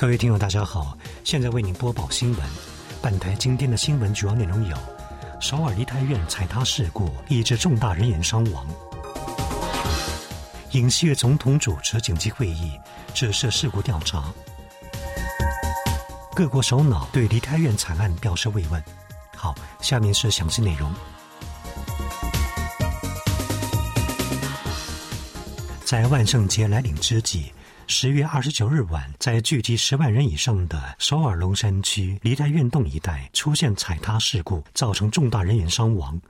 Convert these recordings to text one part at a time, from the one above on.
各位听友，大家好，现在为您播报新闻。本台今天的新闻主要内容有：首尔梨泰院踩踏事故，导致重大人员伤亡；尹锡悦总统主持紧急会议，指示事故调查；各国首脑对梨泰院惨案表示慰问。好，下面是详细内容。在万圣节来临之际。十月二十九日晚，在聚集十万人以上的首尔龙山区梨泰院洞一带出现踩踏事故，造成重大人员伤亡。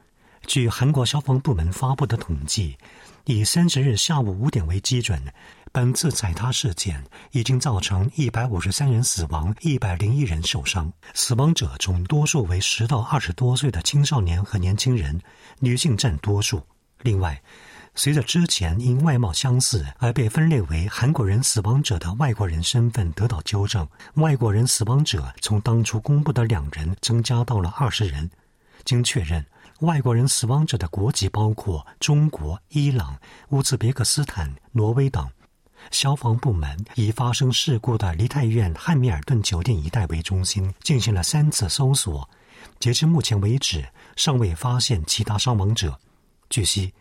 据韩国消防部门发布的统计，以三十日下午五点为基准，本次踩踏事件已经造成一百五十三人死亡，一百零一人受伤。死亡者中，多数为十到二十多岁的青少年和年轻人，女性占多数。另外，随着之前因外貌相似而被分类为韩国人死亡者的外国人身份得到纠正，外国人死亡者从当初公布的两人增加到了二十人。经确认，外国人死亡者的国籍包括中国、伊朗、乌兹别克斯坦、挪威等。消防部门以发生事故的梨泰院汉密尔顿酒店一带为中心，进行了三次搜索。截至目前为止，尚未发现其他伤亡者。据悉。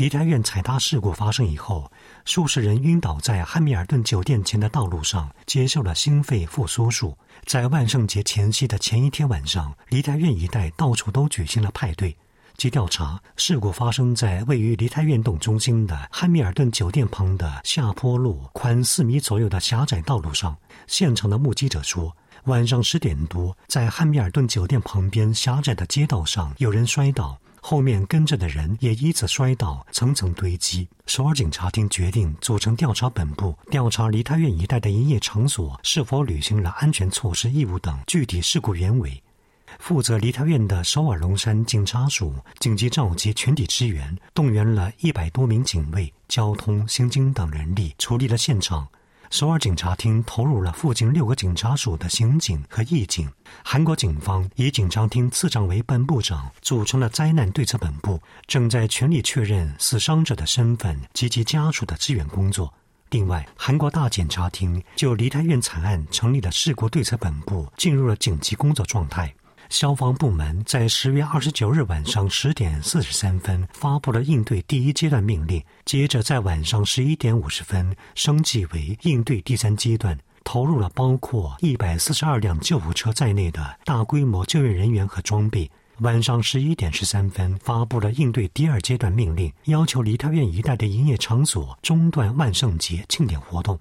梨泰院踩踏事故发生以后，数十人晕倒在汉密尔顿酒店前的道路上，接受了心肺复苏术。在万圣节前夕的前一天晚上，梨泰院一带到处都举行了派对。据调查，事故发生在位于梨泰院动中心的汉密尔顿酒店旁的下坡路宽四米左右的狭窄道路上。现场的目击者说，晚上十点多，在汉密尔顿酒店旁边狭窄的街道上，有人摔倒。后面跟着的人也依次摔倒，层层堆积。首尔警察厅决定组成调查本部，调查梨泰院一带的营业场所是否履行了安全措施义务等具体事故原委。负责梨泰院的首尔龙山警察署紧急召集全体支援，动员了一百多名警卫、交通、刑警等人力，处理了现场。首尔警察厅投入了附近六个警察署的刑警和义警。韩国警方以警察厅次长为本部长，组成了灾难对策本部，正在全力确认死伤者的身份及其家属的支援工作。另外，韩国大检察厅就梨泰院惨案成立了事故对策本部，进入了紧急工作状态。消防部门在十月二十九日晚上十点四十三分发布了应对第一阶段命令，接着在晚上十一点五十分升级为应对第三阶段，投入了包括一百四十二辆救护车在内的大规模救援人员和装备。晚上十一点十三分发布了应对第二阶段命令，要求梨泰院一带的营业场所中断万圣节庆典活动。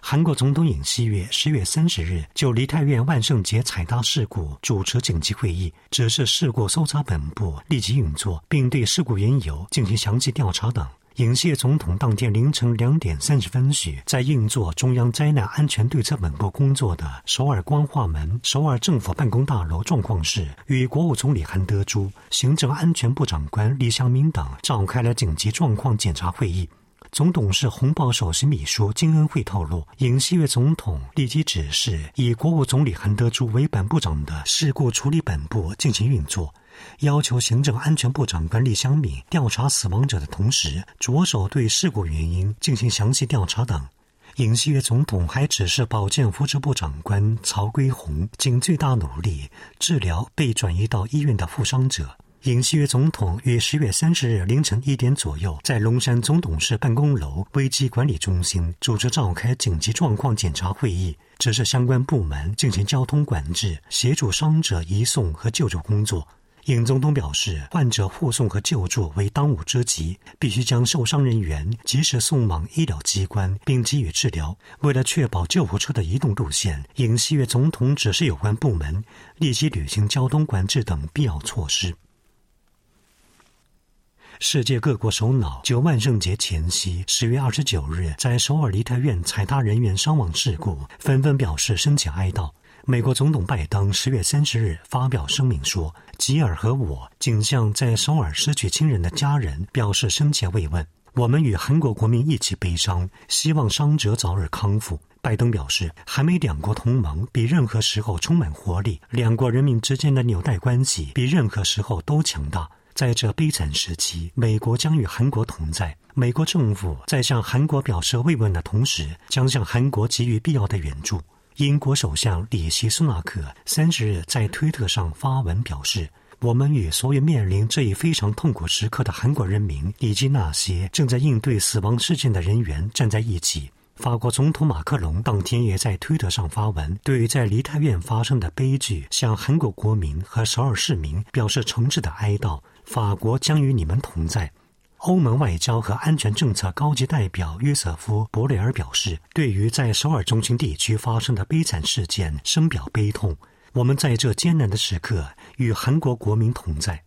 韩国总统尹锡悦十月三十日就梨泰院万圣节踩踏事故主持紧急会议，指示事故搜查本部立即运作，并对事故缘由进行详细调查等。尹锡悦总统当天凌晨两点三十分许，在运作中央灾难安全对策本部工作的首尔光化门首尔政府办公大楼状况室，与国务总理韩德洙、行政安全部长官李祥民等召开了紧急状况检查会议。总董事红报首席秘书金恩惠透露，尹锡悦总统立即指示以国务总理韩德洙为本部长的事故处理本部进行运作，要求行政安全部长官李祥敏调查死亡者的同时，着手对事故原因进行详细调查等。尹锡悦总统还指示保健福祉部长官曹圭宏尽最大努力治疗被转移到医院的负伤者。尹锡悦总统于十月三十日凌晨一点左右，在龙山总董事办公楼危机管理中心组织召开紧急状况检查会议，指示相关部门进行交通管制，协助伤者移送和救助工作。尹总统表示，患者护送和救助为当务之急，必须将受伤人员及时送往医疗机关并给予治疗。为了确保救护车的移动路线，尹锡悦总统指示有关部门立即履行交通管制等必要措施。世界各国首脑就万圣节前夕十月二十九日在首尔梨泰院踩踏人员伤亡事故纷纷表示深切哀悼。美国总统拜登十月三十日发表声明说：“吉尔和我仅向在首尔失去亲人的家人表示深切慰问。我们与韩国国民一起悲伤，希望伤者早日康复。”拜登表示：“韩美两国同盟比任何时候充满活力，两国人民之间的纽带关系比任何时候都强大。”在这悲惨时期，美国将与韩国同在。美国政府在向韩国表示慰问的同时，将向韩国给予必要的援助。英国首相里希·苏纳克三十日在推特上发文表示：“我们与所有面临这一非常痛苦时刻的韩国人民，以及那些正在应对死亡事件的人员站在一起。”法国总统马克龙当天也在推特上发文，对于在梨泰院发生的悲剧向韩国国民和首尔市民表示诚挚的哀悼。法国将与你们同在。欧盟外交和安全政策高级代表约瑟夫·博雷尔表示：“对于在首尔中心地区发生的悲惨事件，深表悲痛。我们在这艰难的时刻与韩国国民同在。”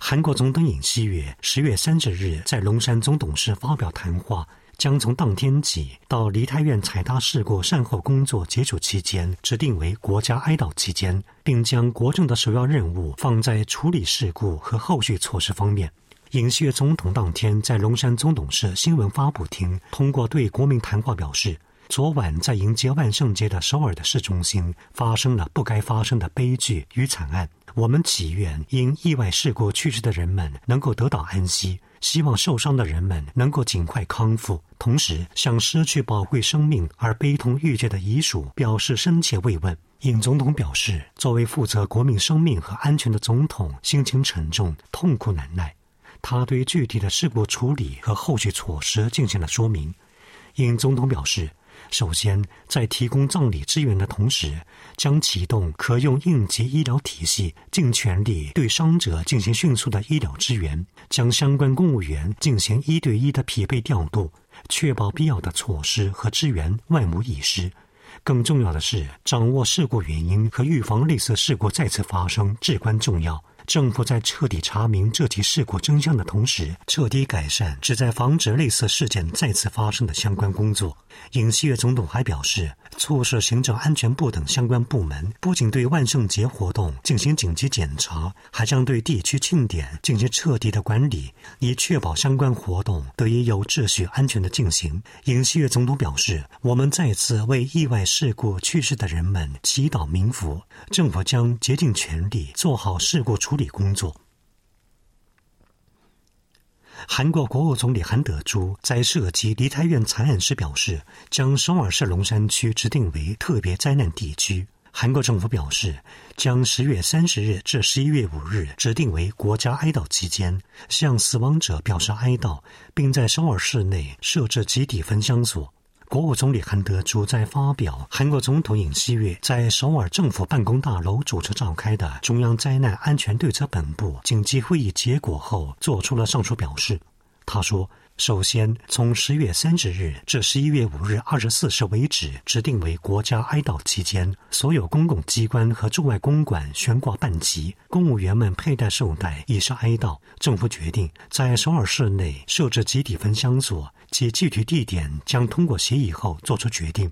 韩国总统尹锡悦十月三十日在龙山总董事发表谈话。将从当天起到梨泰院踩踏事故善后工作结束期间指定为国家哀悼期间，并将国政的首要任务放在处理事故和后续措施方面。尹锡悦总统当天在龙山总董事新闻发布厅通过对国民谈话表示，昨晚在迎接万圣节的首尔的市中心发生了不该发生的悲剧与惨案。我们祈愿因意外事故去世的人们能够得到安息。希望受伤的人们能够尽快康复，同时向失去宝贵生命而悲痛欲绝的遗属表示深切慰问。尹总统表示，作为负责国民生命和安全的总统，心情沉重、痛苦难耐。他对具体的事故处理和后续措施进行了说明。尹总统表示。首先，在提供葬礼支援的同时，将启动可用应急医疗体系，尽全力对伤者进行迅速的医疗支援，将相关公务员进行一对一的匹配调度，确保必要的措施和支援万无一失。更重要的是，掌握事故原因和预防类似事故再次发生至关重要。政府在彻底查明这起事故真相的同时，彻底改善旨在防止类似事件再次发生的相关工作。尹锡悦总统还表示，促使行政安全部等相关部门不仅对万圣节活动进行紧急检查，还将对地区庆典进行彻底的管理，以确保相关活动得以有秩序、安全的进行。尹锡悦总统表示：“我们再次为意外事故去世的人们祈祷冥福，政府将竭尽全力做好事故处。”理理工作。韩国国务总理韩德洙在涉及梨泰院惨案时表示，将首尔市龙山区指定为特别灾难地区。韩国政府表示，将十月三十日至十一月五日指定为国家哀悼期间，向死亡者表示哀悼，并在首尔市内设置集体焚香所。国务总理韩德洙在发表韩国总统尹锡悦在首尔政府办公大楼主持召开的中央灾难安全对策本部紧急会议结果后，做出了上述表示。他说：“首先，从十月三十日至十一月五日二十四时为止，指定为国家哀悼期间，所有公共机关和驻外公馆悬挂半旗，公务员们佩戴绶带，以示哀悼。政府决定在首尔市内设置集体焚香所。”其具体地点将通过协议后做出决定。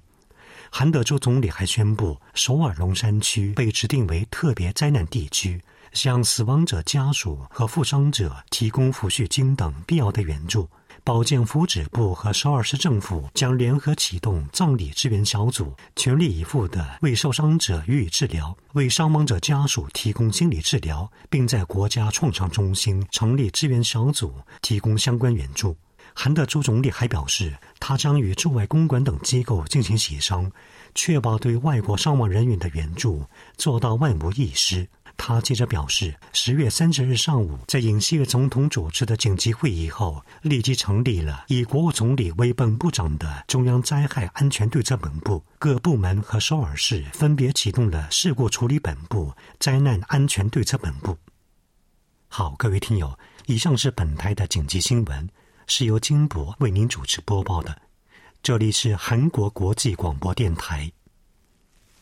韩德洙总理还宣布，首尔龙山区被指定为特别灾难地区，向死亡者家属和负伤者提供抚恤金等必要的援助。保健福祉部和首尔市政府将联合启动葬礼支援小组，全力以赴地为受伤者予以治疗，为伤亡者家属提供心理治疗，并在国家创伤中心成立支援小组，提供相关援助。韩德洙总理还表示，他将与驻外公馆等机构进行协商，确保对外国伤亡人员的援助做到万无一失。他接着表示，十月三十日上午，在尹锡悦总统主持的紧急会议后，立即成立了以国务总理为本部长的中央灾害安全对策本部，各部门和首尔市分别启动了事故处理本部、灾难安全对策本部。好，各位听友，以上是本台的紧急新闻。是由金博为您主持播报的，这里是韩国国际广播电台。